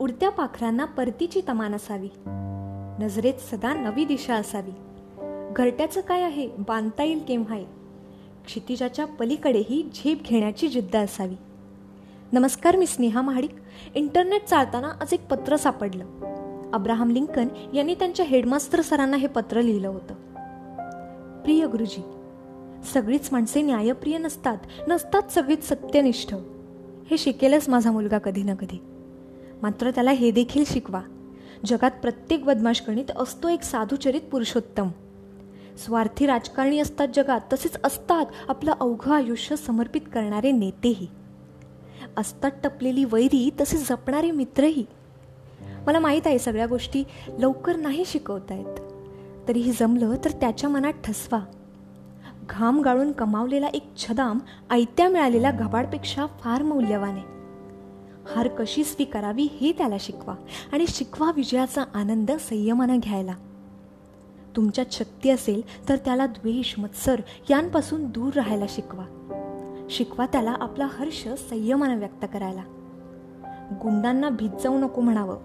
उडत्या पाखरांना परतीची तमान असावी. नजरेत सदा नवी दिशा असावी. घरट्याचं काय आहे बांधता येईल केव्हाही क्षितिजाच्या पलीकडेही झेप घेण्याची जिद्द असावी. नमस्कार मी स्नेहा महाडिक. इंटरनेट चालताना आज एक पत्र सापडलं. अब्राहम लिंकन यांनी त्यांच्या हेडमास्टर सरांना हे पत्र लिहिलं होतं. प्रिय गुरुजी सगळीच माणसे न्यायप्रिय नसतात नसतात सगळीच सत्यनिष्ठ. हे शिकेलच माझा मुलगा कधी ना कधी. मात्र त्याला हे देखील शिकवा. जगात प्रत्येक बदमाश गणित असतो एक साधुचरित पुरुषोत्तम. स्वार्थी राजकारणी असतात जगात तसेच असतात आपलं अवघं आयुष्य समर्पित करणारे नेतेही. असतात टपलेली वैरी तसे जपणारे मित्रही. मला माहीत आहे सगळ्या गोष्टी लवकर नाही शिकवतायत तरीही जमलं तर त्याच्या मनात ठसवा. घाम गाळून कमावलेला एक छदाम आयत्या मिळालेल्या घबाडपेक्षा फार मौल्यवान आहे. हार कशी स्वीकारावी हे त्याला शिकवा आणि शिकवा विजयाचा आनंद संयमानं घ्यायला. तुमच्यात शक्ती असेल तर त्याला द्वेष मत्सर यांपासून दूर राहायला शिकवा. शिकवा त्याला आपला हर्ष संयमानं व्यक्त करायला. गुंडांना भीत जाऊ नको म्हणावं.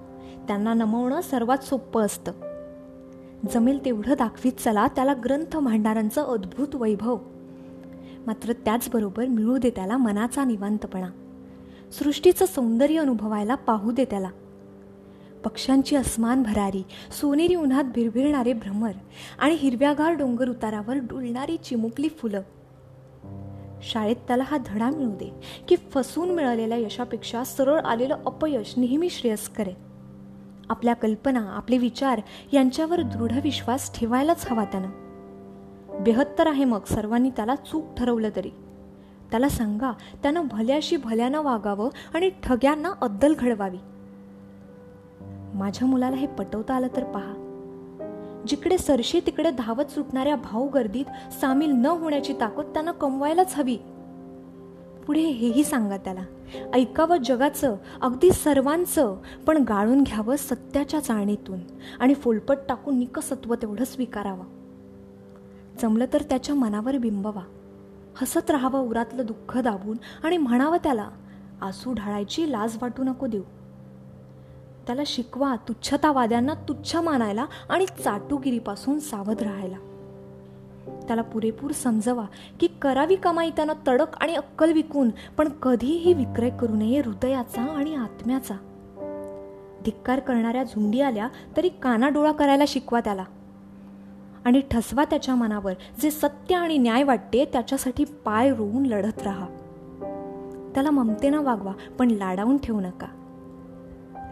त्यांना नमवणं सर्वात सोपं असतं. जमेल तेवढं दाखवीत चला त्याला ग्रंथ भांडारांचं अद्भुत वैभव. मात्र त्याचबरोबर मिळू दे त्याला मनाचा निवांतपणा. सृष्टीचं सौंदर्य अनुभवायला पाहू दे त्याला. पक्ष्यांची अस्मान भरारी सोनेरी उन्हात भिरभिरणारे भ्रमर आणि हिरव्यागार डोंगर उतारावर डुलणारी चिमुकली फुलं. शाळेत त्याला हा धडा मिळू दे की फसून मिळालेल्या यशापेक्षा सरळ आलेलं अपयश नेहमी श्रेयस्कर आहे. आपल्या कल्पना आपले विचार यांच्यावर दृढ विश्वास ठेवायलाच हवा त्यानं. बेहत्तर आहे मग सर्वांनी त्याला चूक ठरवलं तरी. त्याला सांगा त्यानं भल्याशी भल्यानं वागावं आणि ठग्यांना अद्दल घडवावी. माझ्या मुलाला हे पटवता आलं तर पहा. जिकडे सरशी तिकडे धावत सुटणाऱ्या भाऊ गर्दीत सामील न होण्याची ताकद त्यानं कमवायलाच हवी. पुढे हेही सांगा त्याला. ऐकावं जगाचं अगदी सर्वांचं पण गाळून घ्यावं सत्याच्या चाळणीतून आणि फुलपट टाकून निकसत्व तेवढं स्वीकारावं. जमलं तर त्याच्या मनावर बिंबवा. हसत राहावं उरातलं दुःख दाबून आणि म्हणावं त्याला आसू ढाळायची लाज वाटू नको देऊ. त्याला शिकवा तुच्छतावाद्यांना तुच्छ मानायला आणि चाटुगिरीपासून सावध राहायला. त्याला पुरेपूर समजवा की करावी कमाई त्यानं तडक आणि अक्कल विकून पण कधीही विक्रय करू नये हृदयाचा आणि आत्म्याचा. धिक्कार करणाऱ्या झुंडी आल्या तरी कानाडोळा करायला शिकवा त्याला. आणि ठसवा त्याच्या मनावर जे सत्य आणि न्याय वाटते त्याच्यासाठी पाय रोवून लढत राहा. त्याला ममतेनं वागवा पण लाडावून ठेवू नका.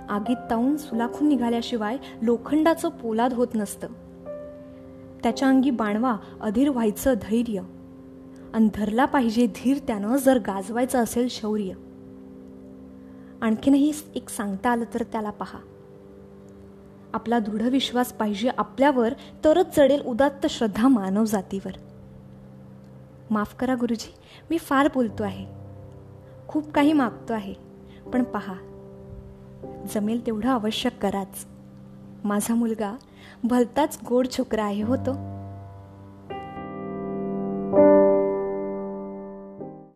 आगीत ताऊन सुलाखून निघाल्याशिवाय लोखंडाचं पोलाद होत नसतं. त्याच्या अंगी बाणवा अधीर व्हायचं धैर्य. आणि धरला पाहिजे धीर त्यानं जर गाजवायचं असेल शौर्य. आणखीनही एक सांगता आलं तर त्याला पहा. आपला दृढ विश्वास पाहिजे आपल्यावर तरच चढेल उदात्त श्रद्धा मानव जातीवर. माफ करा गुरुजी मी फार बोलतो आहे. खूप काही मागतो आहे. पण पहा. जमेल तेवढं आवश्यक कराच. माझा मुलगा भलताच गोड छोकरा आहे होतो